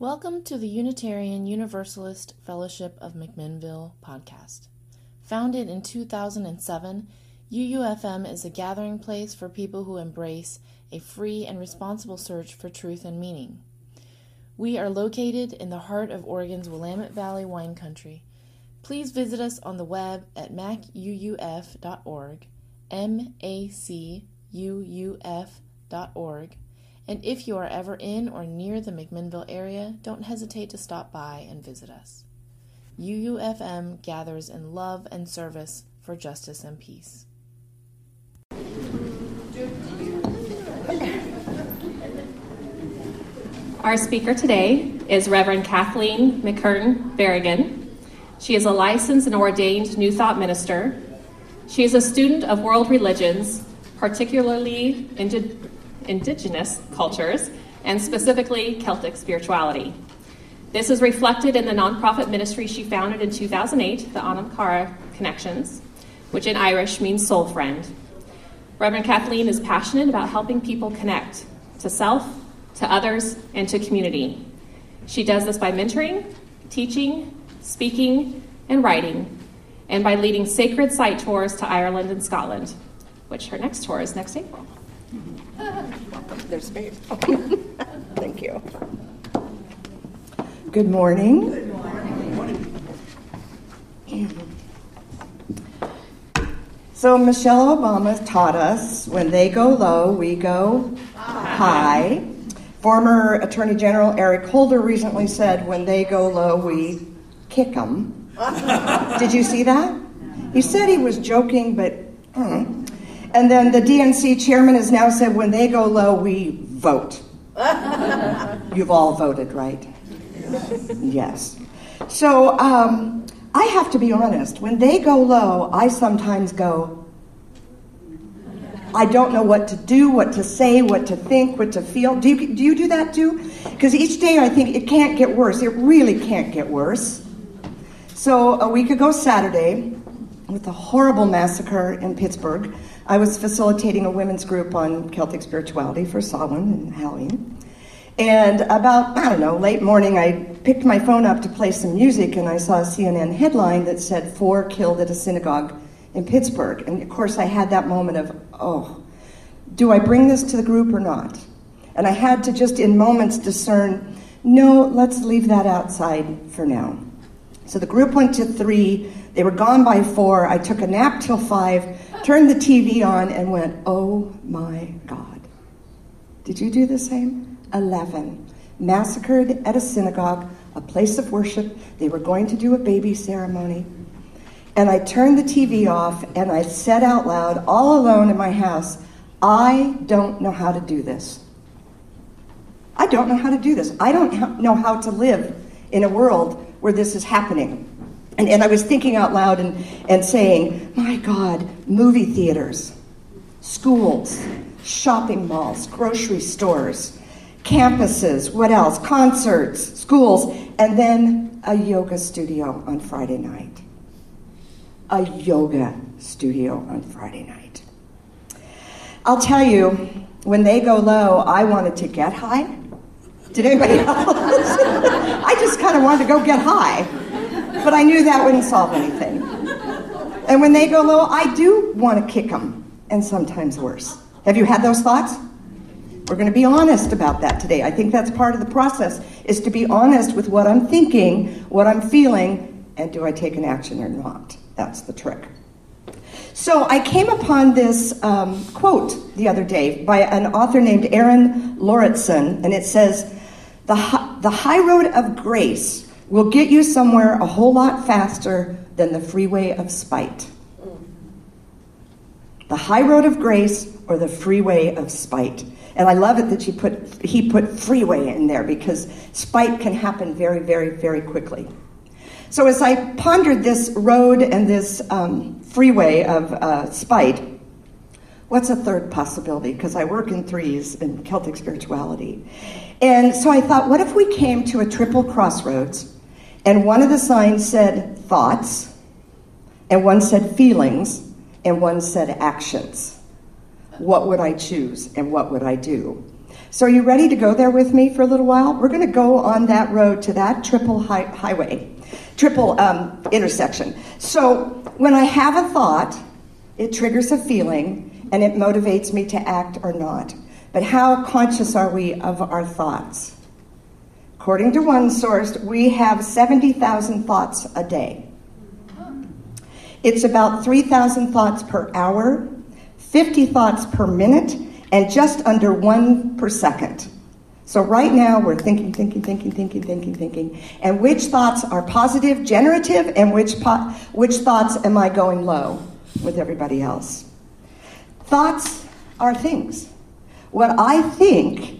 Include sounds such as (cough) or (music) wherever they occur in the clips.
Welcome to the Unitarian Universalist Fellowship of McMinnville podcast. Founded in 2007, UUFM is a gathering place for people who embrace a free and responsible search for truth and meaning. We are located in the heart of Oregon's Willamette Valley wine country. Please visit us on the web at macuuf.org, M A C U U F.org and if you are ever in or near the McMinnville area, don't hesitate to stop by and visit us. UUFM gathers in love and service for justice and peace. Our speaker today is Reverend Kathleen McKern Berrigan. She is a licensed and ordained New Thought minister. She is a student of world religions, particularly indigenous cultures, and specifically Celtic spirituality. This is reflected in the nonprofit ministry she founded in 2008, the Anam Cara Connections, which in Irish means soul friend. Reverend Kathleen is passionate about helping people connect to self, to others, and to community. She does this by mentoring, teaching, speaking, and writing, and by leading sacred site tours to Ireland and Scotland, which her next tour is next April. There's space. (laughs) Thank you. Good morning. Good morning. So, Michelle Obama taught us when they go low, we go high. Former Attorney General Eric Holder recently said when they go low, we kick them. (laughs) Did you see that? He said he was joking, but. Mm. And then the DNC chairman has now said when they go low, we vote. (laughs) You've all voted, right? yes. So um, I have to be honest. When they go low, I sometimes go, I don't know what to do, what to say, what to think, what to feel. Do you do, you do that too? Because each day I think it can't get worse. It really can't get worse. So a week ago, Saturday, with a horrible massacre in Pittsburgh, I was facilitating a women's group on Celtic spirituality for Samhain and Halloween. And about, I don't know, late morning, I picked my phone up to play some music and I saw a CNN headline that said, Four killed at a synagogue in Pittsburgh. And of course, I had that moment of, oh, do I bring this to the group or not? And I had to just in moments discern, no, let's leave that outside for now. So the group went to three. They were gone by four. I took a nap till five turned the TV on and went, oh my God. Did you do the same? 11. Massacred at a synagogue, a place of worship. They were going to do a baby ceremony. And I turned the TV off and I said out loud, all alone in my house, I don't know how to do this. I don't know how to do this. I don't know how to live in a world where this is happening. And, and I was thinking out loud and, and saying, my God, movie theaters, schools, shopping malls, grocery stores, campuses, what else? Concerts, schools, and then a yoga studio on Friday night. A yoga studio on Friday night. I'll tell you, when they go low, I wanted to get high. Did anybody (laughs) else? I just kind of wanted to go get high but I knew that wouldn't solve anything. And when they go low, I do want to kick them, and sometimes worse. Have you had those thoughts? We're going to be honest about that today. I think that's part of the process is to be honest with what I'm thinking, what I'm feeling, and do I take an action or not? That's the trick. So I came upon this um, quote the other day by an author named Aaron Lauritsen, and it says, the, the high road of grace will get you somewhere a whole lot faster than the freeway of spite. The high road of grace or the freeway of spite. And I love it that put, he put freeway in there because spite can happen very, very, very quickly. So as I pondered this road and this um, freeway of uh, spite, what's a third possibility? Because I work in threes in Celtic spirituality. And so I thought, what if we came to a triple crossroads and one of the signs said thoughts, and one said feelings, and one said actions. What would I choose and what would I do? So, are you ready to go there with me for a little while? We're going to go on that road to that triple hi- highway, triple um, intersection. So, when I have a thought, it triggers a feeling and it motivates me to act or not. But how conscious are we of our thoughts? According to one source, we have 70,000 thoughts a day. It's about 3,000 thoughts per hour, 50 thoughts per minute, and just under one per second. So right now we're thinking, thinking, thinking, thinking, thinking, thinking. And which thoughts are positive, generative, and which, po- which thoughts am I going low with everybody else? Thoughts are things. What I think,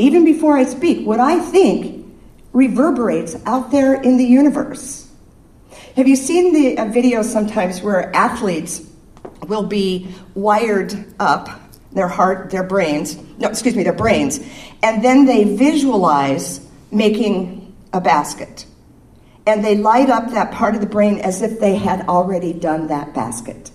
even before I speak, what I think reverberates out there in the universe. Have you seen the uh, videos sometimes where athletes will be wired up their heart, their brains, no, excuse me, their brains, and then they visualize making a basket. And they light up that part of the brain as if they had already done that basket.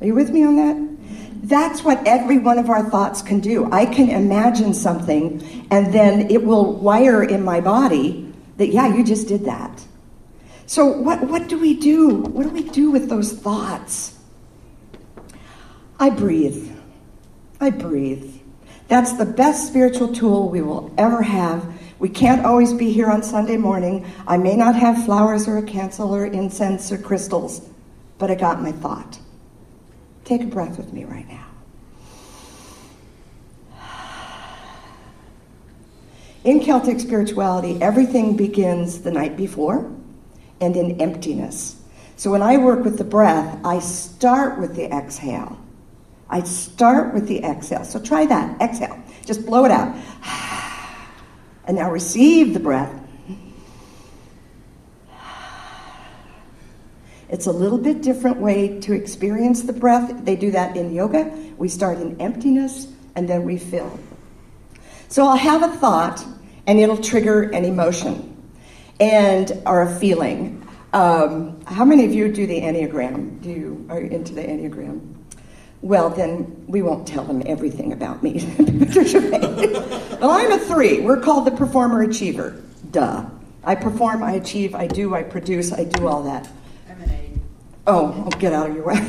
Are you with me on that? That's what every one of our thoughts can do. I can imagine something, and then it will wire in my body that, yeah, you just did that. So, what, what do we do? What do we do with those thoughts? I breathe. I breathe. That's the best spiritual tool we will ever have. We can't always be here on Sunday morning. I may not have flowers or a candle or incense or crystals, but I got my thought. Take a breath with me right now. In Celtic spirituality, everything begins the night before and in emptiness. So when I work with the breath, I start with the exhale. I start with the exhale. So try that. Exhale. Just blow it out. (sighs) And now receive the breath. It's a little bit different way to experience the breath. They do that in yoga. We start in emptiness and then we fill. So I'll have a thought and it'll trigger an emotion and or a feeling. Um, how many of you do the Enneagram? Do you are you into the Enneagram? Well, then we won't tell them everything about me. (laughs) well, I'm a three. We're called the performer achiever. Duh. I perform, I achieve, I do, I produce, I do all that. I'm an eight. Oh, oh get out of your way.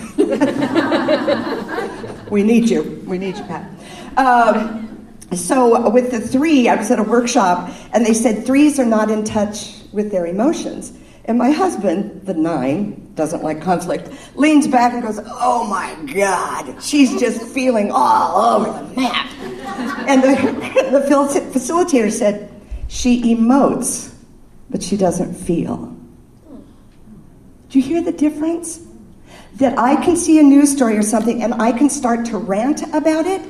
(laughs) we need you. We need you, Pat. Um, so with the three, I was at a workshop, and they said threes are not in touch with their emotions. And my husband, the nine, doesn't like conflict, leans back and goes, Oh my God, she's just feeling all over the map. And the, (laughs) the facilitator said, She emotes, but she doesn't feel. Do you hear the difference? That I can see a news story or something and I can start to rant about it,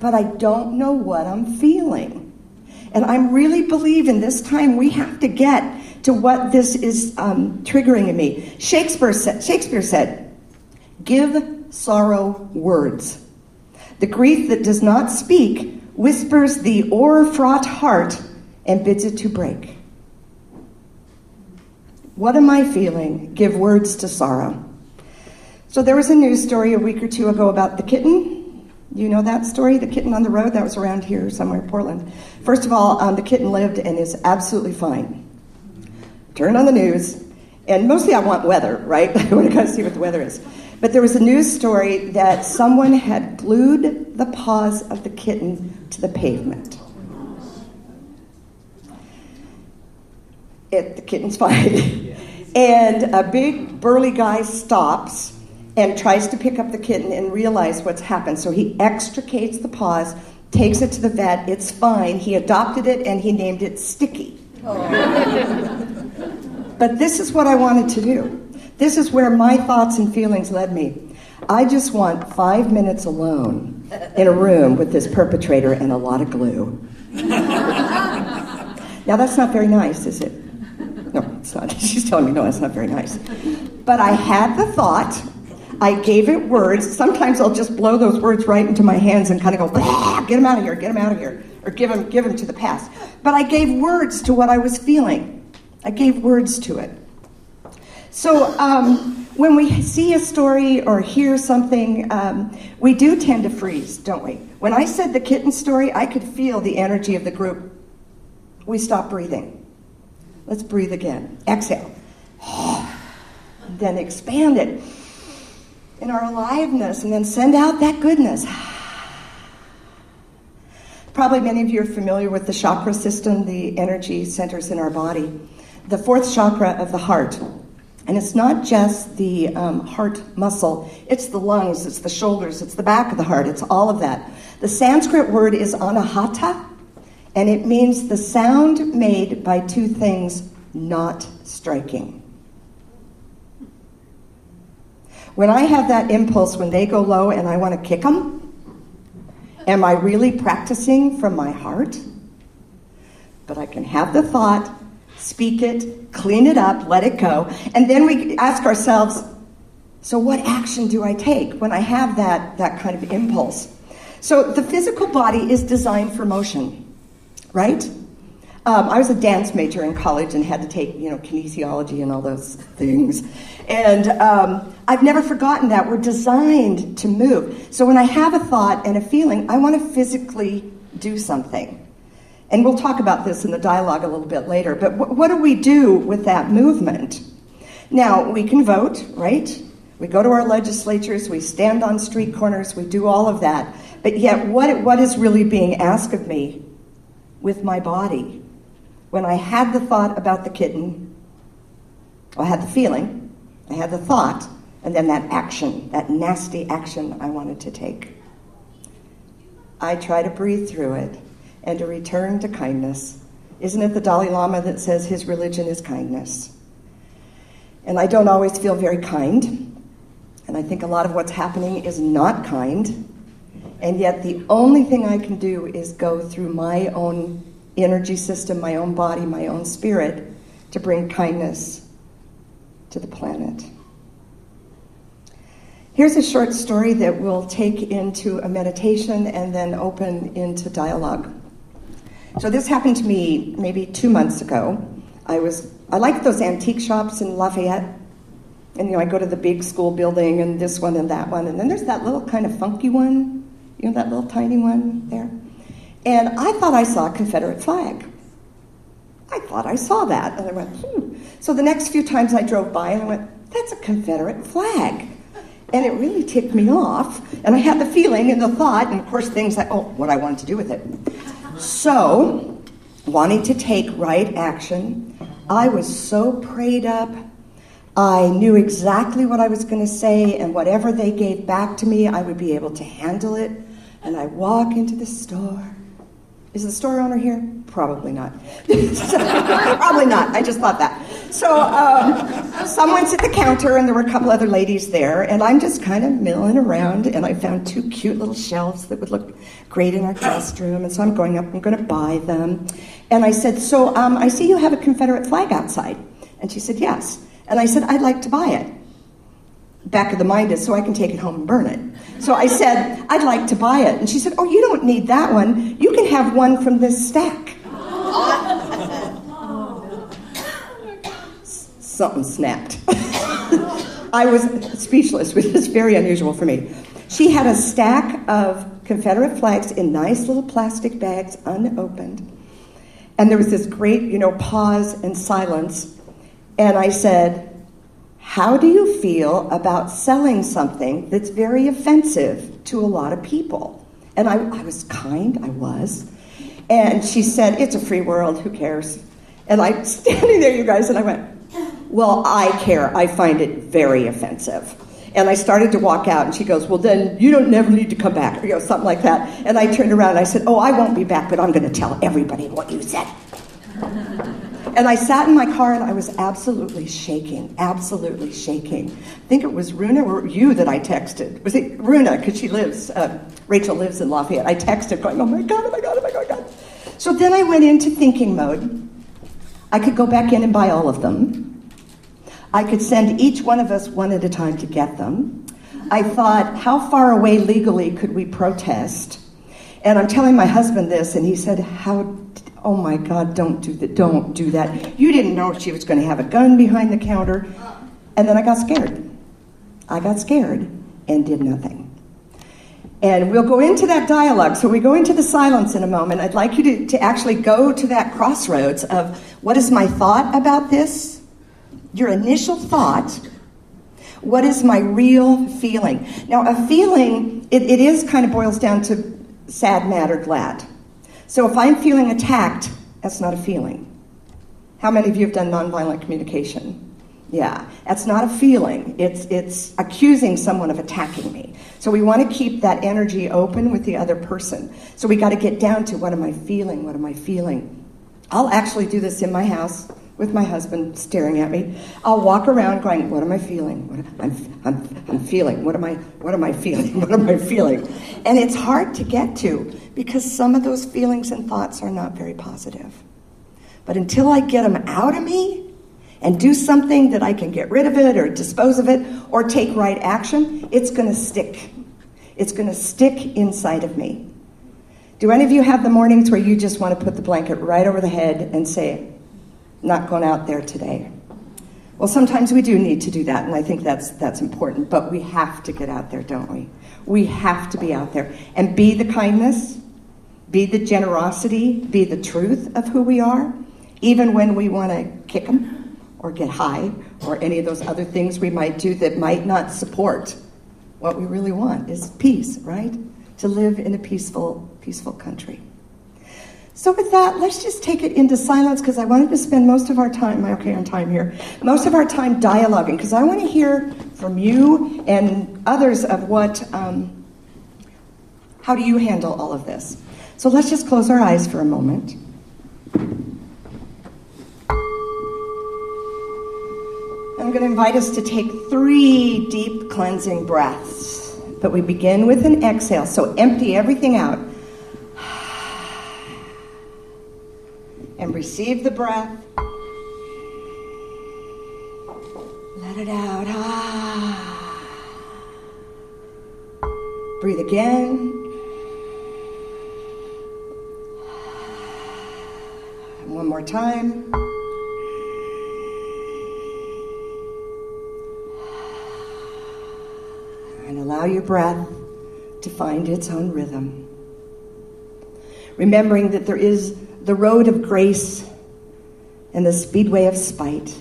but I don't know what I'm feeling. And I'm really believing this time we have to get to what this is um, triggering in me. Shakespeare said, Shakespeare said, Give sorrow words. The grief that does not speak whispers the o'er fraught heart and bids it to break. What am I feeling? Give words to sorrow. So there was a news story a week or two ago about the kitten you know that story, the kitten on the road? That was around here somewhere, Portland. First of all, um, the kitten lived and is absolutely fine. Turn on the news, and mostly I want weather, right? (laughs) I want to go see what the weather is. But there was a news story that someone had glued the paws of the kitten to the pavement. It, the kitten's fine. and a big burly guy stops and tries to pick up the kitten and realize what's happened. So he extricates the paws, takes it to the vet. It's fine. He adopted it and he named it Sticky. (laughs) but this is what I wanted to do. This is where my thoughts and feelings led me. I just want five minutes alone in a room with this perpetrator and a lot of glue. (laughs) now, that's not very nice, is it? No, it's not. (laughs) She's telling me, no, that's not very nice. But I had the thought I gave it words. Sometimes I'll just blow those words right into my hands and kind of go, get them out of here, get them out of here, or give them, give them to the past. But I gave words to what I was feeling. I gave words to it. So um, when we see a story or hear something, um, we do tend to freeze, don't we? When I said the kitten story, I could feel the energy of the group. We stopped breathing. Let's breathe again. Exhale. then expand it in our aliveness and then send out that goodness. Probably many of you are familiar with the chakra system, the energy centers in our body. The fourth chakra of the heart. And it's not just the um, heart muscle, it's the lungs, it's the shoulders, it's the back of the heart, it's all of that. The Sanskrit word is anahata, and it means the sound made by two things not striking. When I have that impulse when they go low and I want to kick them, am I really practicing from my heart? But I can have the thought, speak it, clean it up, let it go, and then we ask ourselves, so what action do I take when I have that, that kind of impulse? So the physical body is designed for motion, right? Um, I was a dance major in college and had to take, you know, kinesiology and all those things. And um, I've never forgotten that. We're designed to move. So when I have a thought and a feeling, I want to physically do something. And we'll talk about this in the dialogue a little bit later. But what do we do with that movement? Now, we can vote, right? We go to our legislatures, we stand on street corners, we do all of that. But yet, what, what is really being asked of me with my body? When I had the thought about the kitten, I had the feeling, I had the thought, and then that action, that nasty action I wanted to take. I try to breathe through it and to return to kindness. Isn't it the Dalai Lama that says his religion is kindness? And I don't always feel very kind. And I think a lot of what's happening is not kind. And yet, the only thing I can do is go through my own energy system, my own body, my own spirit to bring kindness to the planet. Here's a short story that we'll take into a meditation and then open into dialogue. So this happened to me maybe two months ago. I was I like those antique shops in Lafayette. And you know, I go to the big school building and this one and that one, and then there's that little kind of funky one you know, that little tiny one there? And I thought I saw a Confederate flag. I thought I saw that. And I went, hmm. So the next few times I drove by and I went, that's a Confederate flag. And it really ticked me off. And I had the feeling and the thought, and of course, things like, oh, what I wanted to do with it. So, wanting to take right action, I was so prayed up I knew exactly what I was going to say, and whatever they gave back to me, I would be able to handle it. And I walk into the store. Is the store owner here? Probably not. (laughs) Probably not. I just thought that. So um, someone's at the counter, and there were a couple other ladies there, and I'm just kind of milling around, and I found two cute little shelves that would look great in our guest room, and so I'm going up. I'm going to buy them, and I said, "So um, I see you have a Confederate flag outside," and she said, "Yes." And I said, I'd like to buy it. Back of the mind is so I can take it home and burn it. So I said, I'd like to buy it. And she said, Oh, you don't need that one. You can have one from this stack. (laughs) Something snapped. (laughs) I was speechless, which is very unusual for me. She had a stack of Confederate flags in nice little plastic bags, unopened. And there was this great, you know, pause and silence and I said, How do you feel about selling something that's very offensive to a lot of people? And I, I was kind, I was. And she said, It's a free world, who cares? And I'm (laughs) standing there, you guys, and I went, Well, I care. I find it very offensive. And I started to walk out, and she goes, Well, then you don't never need to come back, or you know, something like that. And I turned around and I said, Oh, I won't be back, but I'm going to tell everybody what you said. And I sat in my car and I was absolutely shaking, absolutely shaking. I think it was Runa or you that I texted. Was it Runa? Because she lives, uh, Rachel lives in Lafayette. I texted going, oh my God, oh my God, oh my God, oh my God. So then I went into thinking mode. I could go back in and buy all of them. I could send each one of us one at a time to get them. I thought, how far away legally could we protest? And I'm telling my husband this, and he said, How oh my God, don't do that, don't do that. You didn't know she was going to have a gun behind the counter. And then I got scared. I got scared and did nothing. And we'll go into that dialogue. So we go into the silence in a moment. I'd like you to, to actually go to that crossroads of what is my thought about this? Your initial thought. What is my real feeling? Now, a feeling, it, it is kind of boils down to sad, mad, or glad. So if I'm feeling attacked, that's not a feeling. How many of you have done nonviolent communication? Yeah, that's not a feeling. It's, it's accusing someone of attacking me. So we want to keep that energy open with the other person. So we got to get down to what am I feeling? What am I feeling? I'll actually do this in my house with my husband staring at me. I'll walk around going, "What am I feeling? What I'm, I'm, I'm feeling. What am I? What am I feeling? (laughs) What am I feeling?" And it's hard to get to because some of those feelings and thoughts are not very positive. But until I get them out of me, and do something that I can get rid of it or dispose of it or take right action, it's going to stick. It's going to stick inside of me. Do any of you have the mornings where you just want to put the blanket right over the head and say, not going out there today? Well, sometimes we do need to do that, and I think that's, that's important, but we have to get out there, don't we? We have to be out there and be the kindness, be the generosity, be the truth of who we are, even when we want to kick them or get high or any of those other things we might do that might not support what we really want is peace, right? To live in a peaceful, peaceful country. So with that, let's just take it into silence because I wanted to spend most of our time, okay on time here, most of our time dialoguing because I want to hear from you and others of what, um, how do you handle all of this? So let's just close our eyes for a moment. I'm going to invite us to take three deep cleansing breaths. But we begin with an exhale, so empty everything out. And receive the breath. Let it out. Ah. Breathe again. And one more time. and allow your breath to find its own rhythm. Remembering that there is the road of grace and the speedway of spite,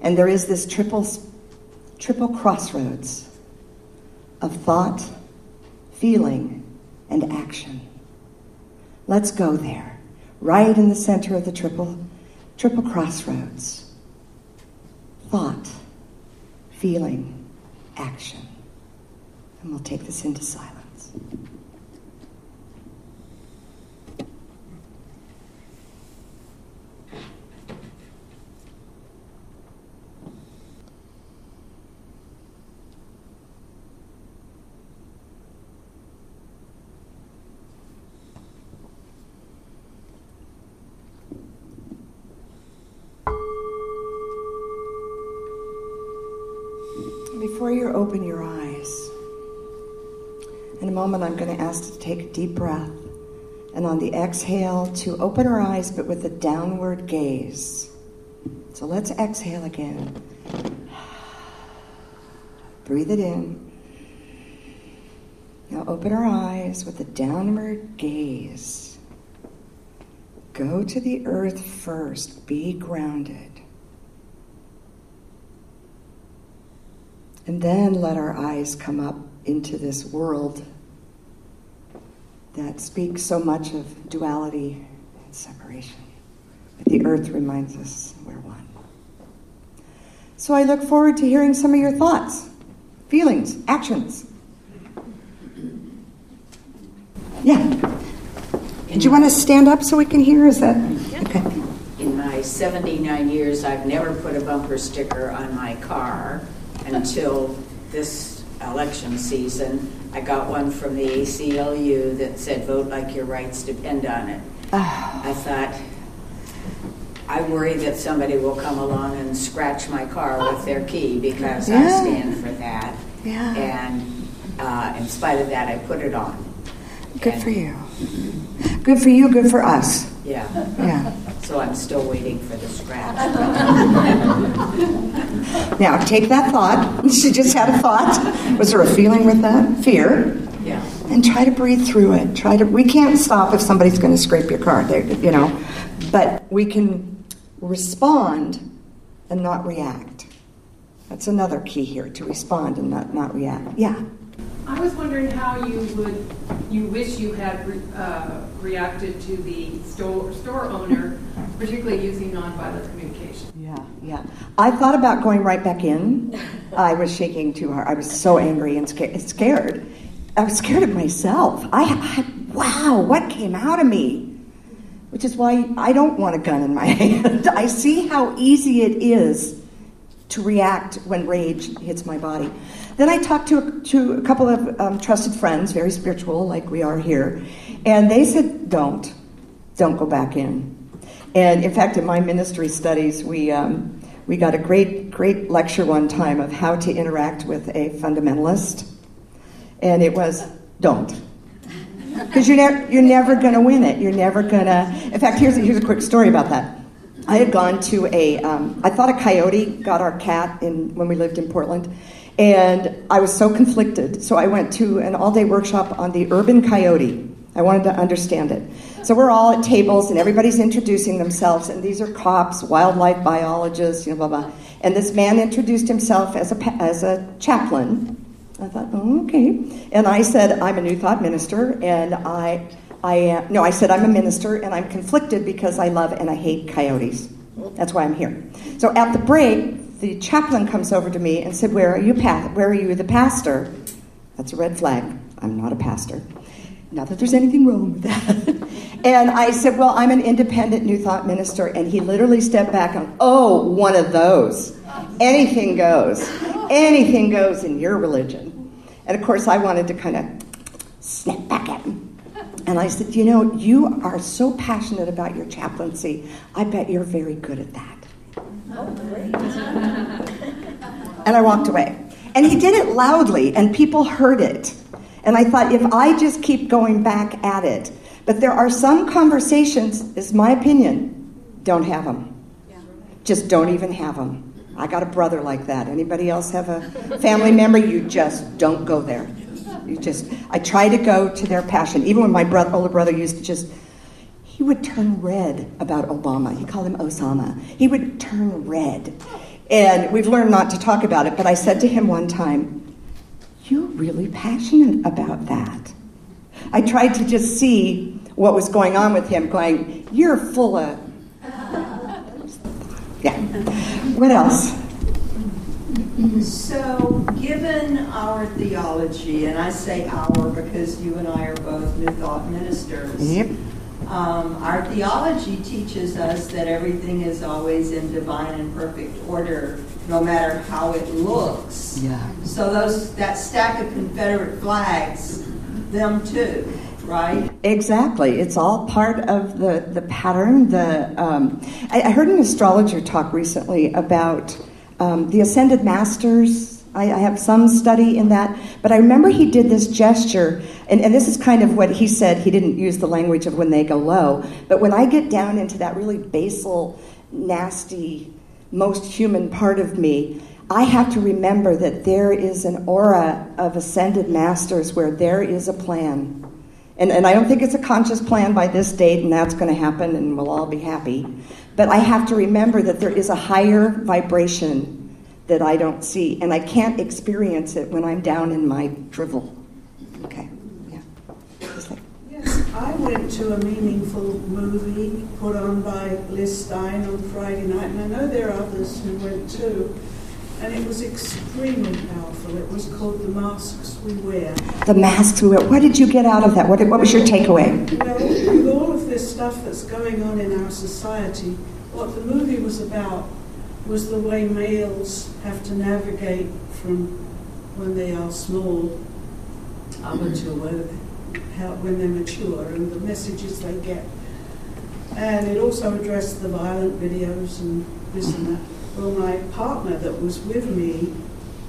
and there is this triple, triple crossroads of thought, feeling, and action. Let's go there, right in the center of the triple, triple crossroads. Thought, feeling, action. And we'll take this into silence. Before open your eyes, in a moment, I'm going to ask to take a deep breath. And on the exhale, to open our eyes, but with a downward gaze. So let's exhale again. Breathe it in. Now open our eyes with a downward gaze. Go to the earth first. Be grounded. And then let our eyes come up into this world that speaks so much of duality and separation. But the earth reminds us we're one. So I look forward to hearing some of your thoughts, feelings, actions. Yeah. Did you want to stand up so we can hear? Is that okay? In my 79 years, I've never put a bumper sticker on my car until this election season, I got one from the ACLU that said, vote like your rights depend on it. Oh. I thought, I worry that somebody will come along and scratch my car with their key because yeah. I stand for that. Yeah. And uh, in spite of that, I put it on. Good and, for you. Good for you, good for us. Yeah. Yeah. So I'm still waiting for the scratch. (laughs) now take that thought. (laughs) She just had a thought. Was there a feeling with that? Fear. Yeah. and try to breathe through it. Try to. We can't stop if somebody's going to scrape your car. There, you know, but we can respond and not react. That's another key here to respond and not, not react. Yeah. I was wondering how you would, you wish you had re, uh, reacted to the store, store owner, particularly using nonviolent communication. Yeah, yeah. I thought about going right back in. (laughs) I was shaking too hard. I was so angry and scared. I was scared of myself. I, I wow, what came out of me? Which is why I don't want a gun in my (laughs) hand. I see how easy it is to react when rage hits my body. Then I talked to, to a couple of um, trusted friends, very spiritual, like we are here, and they said, don't, don't go back in. And in fact, in my ministry studies, we, um, we got a great, great lecture one time of how to interact with a fundamentalist, and it was, don't. Because you're, ne- you're never going to win it. You're never going to. In fact, here's a, here's a quick story about that. I had gone to a. Um, I thought a coyote got our cat in when we lived in Portland, and I was so conflicted. So I went to an all-day workshop on the urban coyote. I wanted to understand it. So we're all at tables, and everybody's introducing themselves, and these are cops, wildlife biologists, you know, blah blah. And this man introduced himself as a as a chaplain. I thought, oh, okay. And I said, I'm a New Thought minister, and I I am, no, I said I'm a minister and I'm conflicted because I love and I hate coyotes. That's why I'm here. So at the break, the chaplain comes over to me and said, "Where are you, pa- Where are you, the pastor?" That's a red flag. I'm not a pastor. Not that there's anything wrong with that. (laughs) and I said, "Well, I'm an independent New Thought minister." And he literally stepped back and, "Oh, one of those. Anything goes. Anything goes in your religion." And of course, I wanted to kind of snap back at him. And I said, You know, you are so passionate about your chaplaincy. I bet you're very good at that. Oh, (laughs) and I walked away. And he did it loudly, and people heard it. And I thought, if I just keep going back at it, but there are some conversations, is my opinion, don't have them. Yeah. Just don't even have them. I got a brother like that. Anybody else have a family member? You just don't go there. You just, I try to go to their passion. Even when my brother, older brother used to just, he would turn red about Obama. He called him Osama. He would turn red. And we've learned not to talk about it, but I said to him one time, You're really passionate about that. I tried to just see what was going on with him, going, You're full of. (laughs) Yeah. What else? So, given our theology, and I say our because you and I are both New Thought ministers, yep. Um, our theology teaches us that everything is always in divine and perfect order, no matter how it looks. Yeah. So those that stack of Confederate flags, them too, right? Exactly. It's all part of the the pattern. The um, I, I heard an astrologer talk recently about um, the Ascended Masters, I, I, have some study in that, but I remember he did this gesture, and, and this is kind of what he said. He didn't use the language of when they go low, but when I get down into that really basal, nasty, most human part of me, I have to remember that there is an aura of ascended masters where there is a plan. And, and I don't think it's a conscious plan by this date and that's going to happen and we'll all be happy. But I have to remember that there is a higher vibration that I don't see, and I can't experience it when I'm down in my drivel. Okay, yeah. Yes, I went to a meaningful movie put on by Liz Stein on Friday night, and I know there are others who went too and it was extremely powerful. It was called The Masks We Wear. The Masks We Wear. What did you get out of that? What, what was your takeaway? Well, with all of this stuff that's going on in our society, what the movie was about was the way males have to navigate from when they are small up until when they're mature and the messages they get. And it also addressed the violent videos and this and that. Well, my partner that was with me,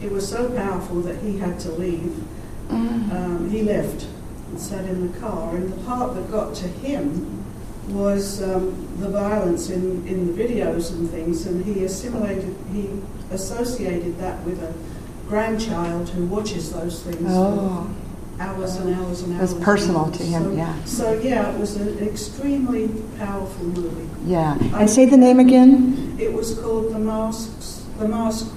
it was so powerful that he had to leave. Mm. Um, he left and sat in the car, and the part that got to him was um, the violence in, in the videos and things, and he assimilated, he associated that with a grandchild who watches those things oh. hours and hours and hours. It hours. was personal and to him, So- yeah. So, yeah, it was an extremely powerful movie. Yeah. And say the name again. It was called The Masks, The Mask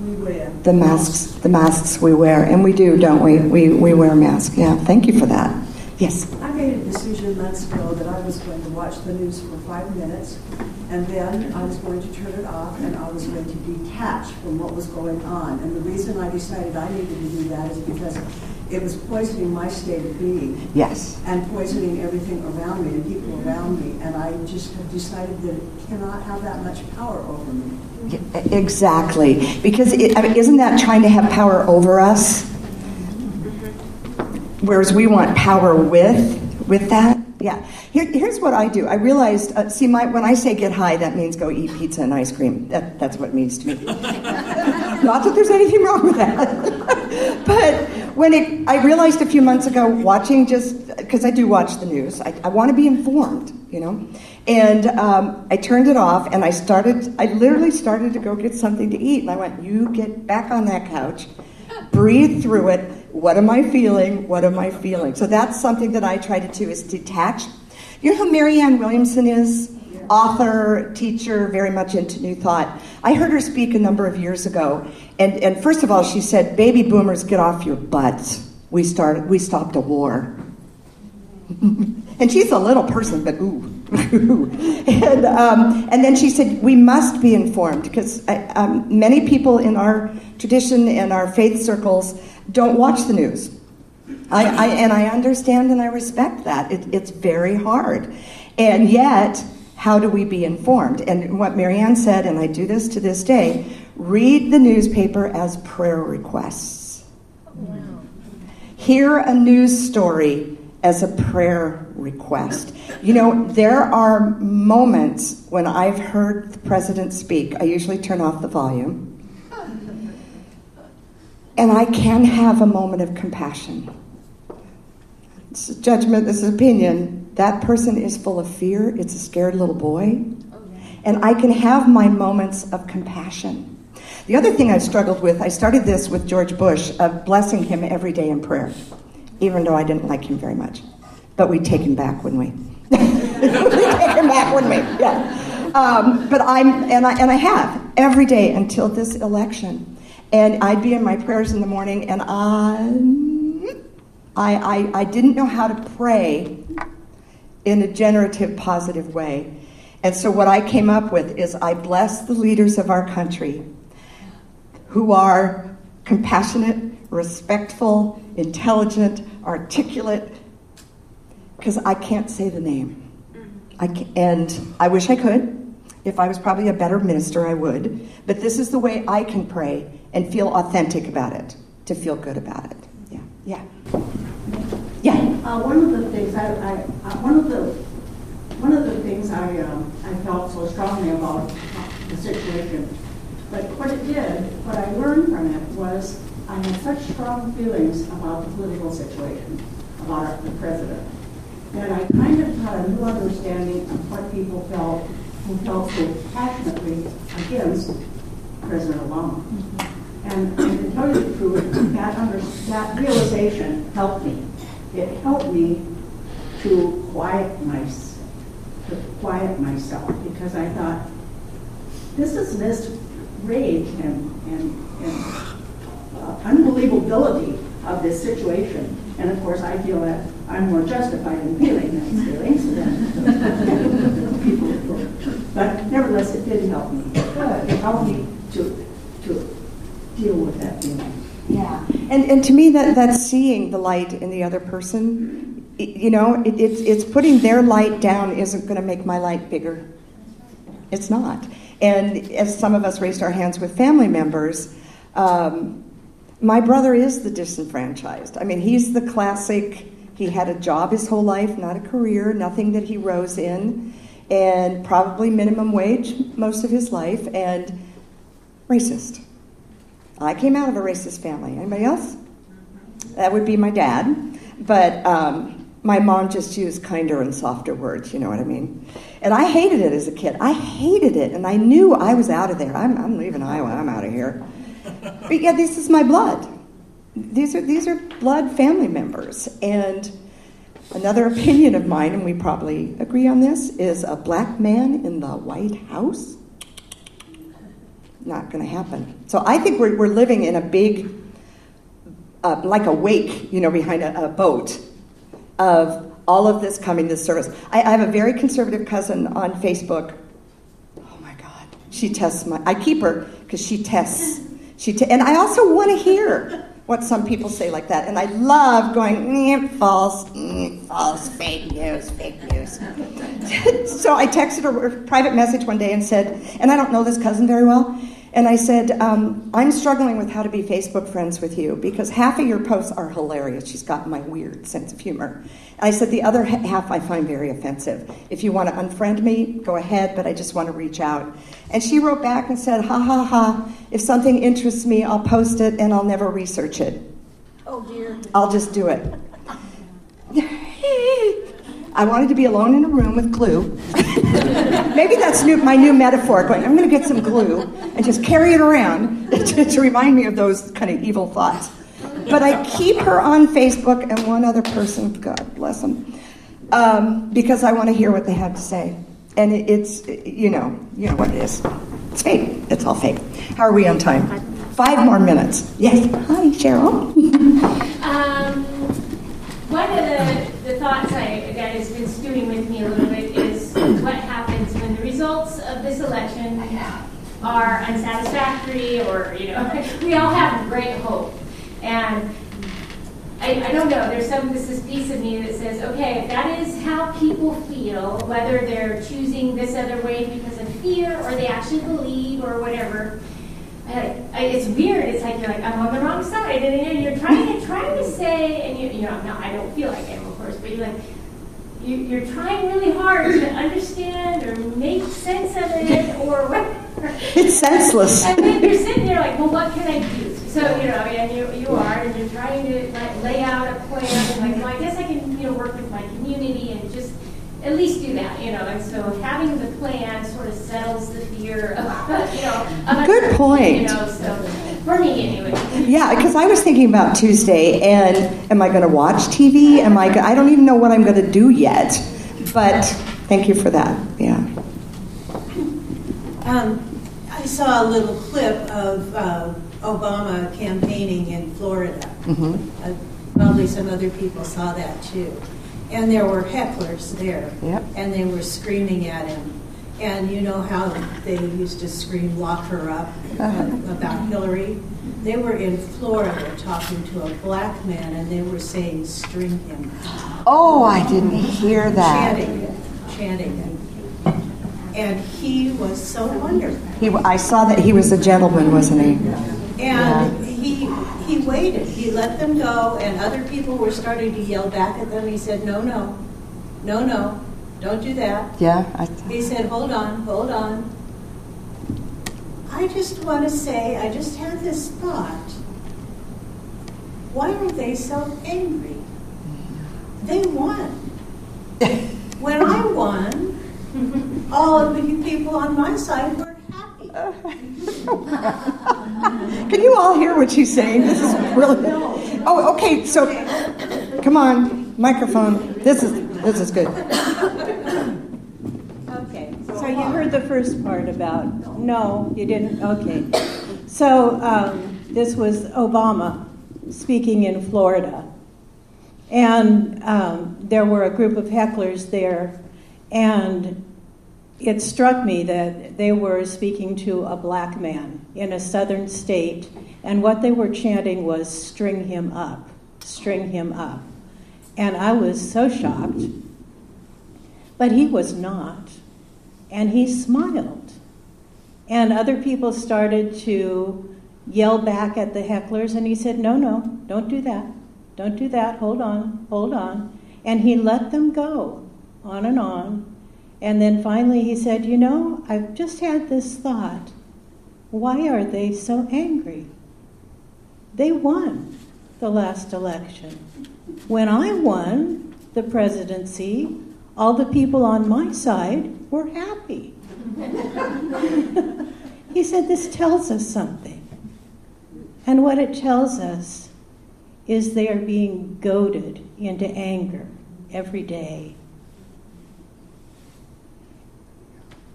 We Wear. The masks, the masks we wear, and we do, don't we? We we wear masks. Yeah. Thank you for that. Yes. I made a decision months ago that I was going to watch the news for five minutes, and then I was going to turn it off, and I was going to detach from what was going on. And the reason I decided I needed to do that is because it was poisoning my state of being Yes. and poisoning everything around me and people around me. And I just have decided that it cannot have that much power over me. Exactly. Because it, I mean, isn't that trying to have power over us? Whereas we want power with with that. Yeah. Here, here's what I do. I realized. Uh, see, my when I say get high, that means go eat pizza and ice cream. That, that's what it means to me. (laughs) Not that there's anything wrong with that. (laughs) but when it, I realized a few months ago, watching just because I do watch the news, I, I want to be informed, you know. And um, I turned it off, and I started. I literally started to go get something to eat, and I went, "You get back on that couch." breathe through it. What am I feeling? What am I feeling? So that's something that I try to do is detach. You know who Marianne Williamson is? Author, teacher, very much into New Thought. I heard her speak a number of years ago, and, and first of all, she said, "Baby boomers, get off your butts. We started, we stopped a war." (laughs) and she's a little person, but ooh. (laughs) and, um, and then she said, We must be informed because um, many people in our tradition and our faith circles don't watch the news. I, I, and I understand and I respect that. It, it's very hard. And yet, how do we be informed? And what Marianne said, and I do this to this day read the newspaper as prayer requests. Hear a news story as a prayer request. You know, there are moments when I've heard the president speak, I usually turn off the volume, and I can have a moment of compassion. It's a judgment, this is opinion. That person is full of fear, it's a scared little boy. And I can have my moments of compassion. The other thing I've struggled with, I started this with George Bush, of blessing him every day in prayer even though I didn't like him very much. But we'd take him back, wouldn't we? (laughs) we'd take him back, wouldn't we? Yeah. Um, but I'm, and I, and I have every day until this election. And I'd be in my prayers in the morning, and I, I, I, I didn't know how to pray in a generative, positive way. And so what I came up with is I bless the leaders of our country who are compassionate, respectful, intelligent, articulate, because I can't say the name. I can, and I wish I could. If I was probably a better minister, I would. But this is the way I can pray and feel authentic about it, to feel good about it. Yeah, yeah, yeah. Uh, one of the things I, I uh, one of the one of the things I um, I felt so strongly about the situation, but what it did, what I learned from it was I had such strong feelings about the political situation, about the president, and I kind of had a new understanding of what people felt who felt so passionately against President Obama. And, and to tell you the truth, that, under, that realization helped me. It helped me to quiet my, to quiet myself because I thought, this is this rage and, and, and uh, unbelievability of this situation. And of course, I feel that I'm more justified in feeling those feelings than. But nevertheless, it did help me. It helped me to, to deal with that feeling. Yeah, and and to me that that's seeing the light in the other person. It- you know, it, it's it's putting their light down isn't going to make my light bigger. It's not. And as some of us raised our hands with family members, um, my brother is the disenfranchised. I mean, he's the classic. He had a job his whole life, not a career, nothing that he rose in, and probably minimum wage most of his life, and racist. I came out of a racist family. Anybody else? That would be my dad. But um, my mom just used kinder and softer words, you know what I mean? And I hated it as a kid. I hated it. And I knew I was out of there. I'm, I'm leaving Iowa. I'm out of here. But yeah, this is my blood. these are these are blood family members. And another (laughs) opinion of mine, and we probably agree on this, is a black man in the White House. Not going to happen. So I think we're, we're living in a big, uh, like a wake, you know, behind a, a boat of all of this coming to service. I, I have a very conservative cousin on Facebook. Oh my God, she tests my. I keep her because she tests. She te- and I also want to hear what some people say like that, and I love going mm, false, mm, false, fake news, fake news. (laughs) so I texted her a private message one day and said, and I don't know this cousin very well. And I said, um, I'm struggling with how to be Facebook friends with you because half of your posts are hilarious. She's got my weird sense of humor. I said, the other half I find very offensive. If you want to unfriend me, go ahead, but I just want to reach out. And she wrote back and said, ha ha ha, if something interests me, I'll post it and I'll never research it. Oh dear. I'll just do it. (laughs) I wanted to be alone in a room with glue. Maybe that's new, my new metaphor. Going, I'm going to get some glue and just carry it around to, (laughs) to remind me of those kind of evil thoughts. But I keep her on Facebook and one other person. God bless them, um, because I want to hear what they have to say. And it, it's, you know, you know what it is. It's fake. It's all fake. How are we on time? Five more minutes. Yes. Hi, Cheryl. (laughs) Um, one of the, the thoughts That has been stewing with me a little bit is what happens when the results of this election are unsatisfactory or, you know, (laughs) we all have great hope. And I, I don't know, there's some, this is piece of me that says, okay, if that is how people feel, whether they're choosing this other way because of fear or they actually believe or whatever, I, I, it's weird. It's like you're like I'm on the wrong side, and then you're trying to trying to say, and you, you know, no, I don't feel like I am, of course, but you're like you, you're trying really hard to understand or make sense of it or whatever. (laughs) It's senseless. And then you're sitting there like, well, what can I do? So you know, and you you are, and you're trying to like lay out a plan, and like, well, I guess I can you know work with my community and just at least do that, you know. And so having the plan sort of settles the fear of, (laughs) you know. Of Good point. You know, so for me anyway. Yeah, because I was thinking about Tuesday, and am I going to watch TV? Am I? go- I don't even know what I'm going to do yet. But thank you for that. Yeah. Um, I saw a little clip of uh, Obama campaigning in Florida. Mhm. Uh, Probably some other people saw that too. And there were hecklers there. Yep. And they were screaming at him. And you know how they used to scream, lock her up, uh, about Hillary? They were in Florida talking to a black man and they were saying, string him. Oh, I didn't hear that. Chanting chanting. And he was so wonderful. He, I saw that he was a gentleman, wasn't he? And he, he waited, he let them go, and other people were starting to yell back at them. He said, no, no, no, no, don't do that. Yeah. I, He said, hold on, hold on. I just want to say, I just had this thought. Why are they so angry? They won. (laughs) When I won, all of the people on my side were happy. (laughs) Can you all hear what she's saying? This is really. Oh, okay. So, come on, microphone. This is this is good. (coughs) Okay, so you heard the first part about, no, you didn't, okay. So um, this was Obama speaking in Florida. And um, there were a group of hecklers there, and it struck me that they were speaking to a black man in a southern state, and what they were chanting was, string him up, string him up. And I was so shocked. But he was not. And he smiled. And other people started to yell back at the hecklers, and he said, No, no, don't do that. Don't do that. Hold on, hold on. And he let them go on and on. And then finally he said, You know, I've just had this thought. Why are they so angry? They won the last election. When I won the presidency, all the people on my side were happy. (laughs) he said, This tells us something. And what it tells us is they are being goaded into anger every day.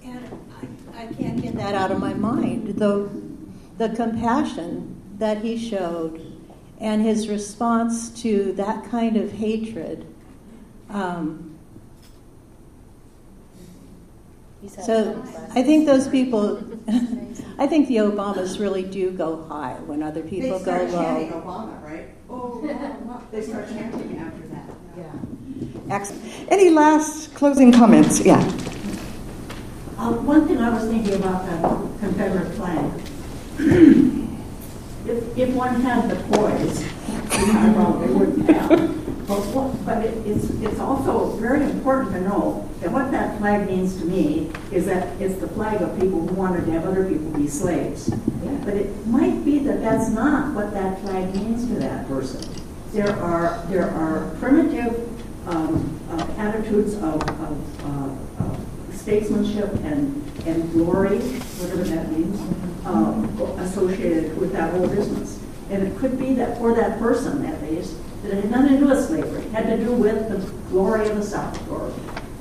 And I, I can't get that out of my mind. The, the compassion that he showed and his response to that kind of hatred. Um, so I think those people, (laughs) I think the Obamas really do go high when other people they go start low. chanting Obama, right? Oh, they start chanting after that. Yeah. Excellent. Any last closing comments? Yeah. Uh, one thing I was thinking about the Confederate flag. (clears throat) if, if one had the poise, I probably wouldn't have. But, what, but it, it's, it's also very important to know that what that flag means to me is that it's the flag of people who wanted to have other people be slaves. But it might be that that's not what that flag means to that person. There are, there are primitive um, uh, attitudes of, of, uh, of statesmanship and, and glory, whatever that means, uh, associated with that whole business. And it could be that for that person, at least, that it had nothing to do with slavery. It had to do with the glory of the South. Or,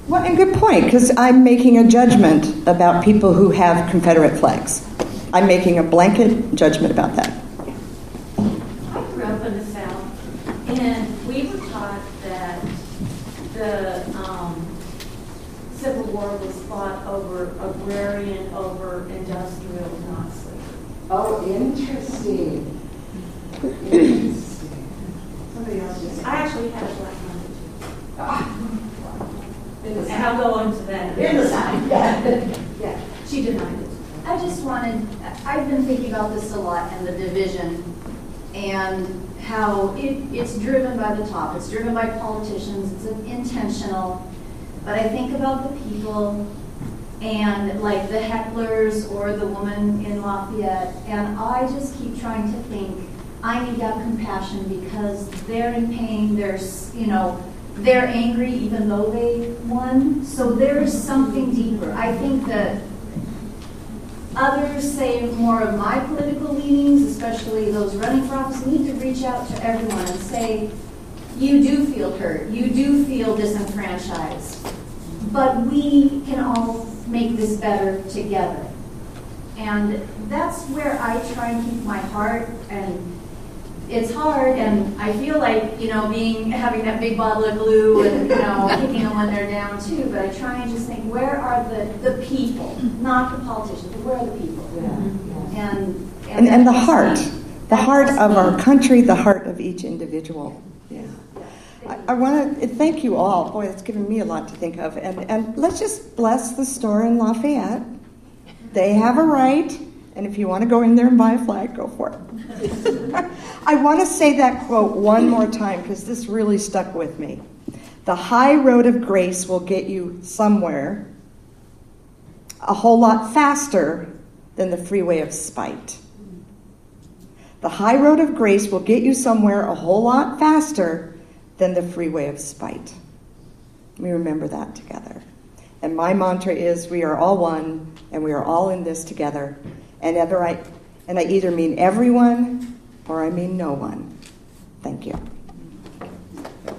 well, and good point, because I'm making a judgment about people who have Confederate flags. I'm making a blanket judgment about that. I grew up in the South, and we were taught that the um, Civil War was fought over agrarian, over industrial, not slavery. Oh, interesting. Somebody else just. I actually had a black mother. Ah. And I'll go on to that. In the South, yeah. Yeah, she denied it. I just wanted, I've been thinking about this a lot and the division and how it, it's driven by the top. It's driven by politicians. It's intentional. But I think about the people and like the hecklers or the woman in Lafayette, and I just keep trying to think I need to have compassion because they're in pain. There's, you know, they're angry even though they won. So there's something deeper. I think that others say more of my political leanings, especially those running for office, need to reach out to everyone and say, you do feel hurt. You do feel disenfranchised. But we can all make this better together. And that's where I try and keep my heart and it's hard and I feel like, you know, being having that big bottle of glue and, you know, (laughs) kicking them when they're down too, but I try and just think where are the, the people, not the politicians, but where are the people? Yeah. And, and, and, and the heart, the heart of our country, the heart of each individual. Yeah. I, I want to eh, thank you all. Boy, it's given me a lot to think of. And, and let's just bless the store in Lafayette. They have a right, and if you want to go in there and buy a flag, go for it. (laughs) I want to say that quote one more time because this really stuck with me. The high road of grace will get you somewhere a whole lot faster than the freeway of spite. The high road of grace will get you somewhere a whole lot faster than the freeway of spite. We remember that together. And my mantra is we are all one and we are all in this together. And ever I and I either mean everyone or I mean no one. Thank you.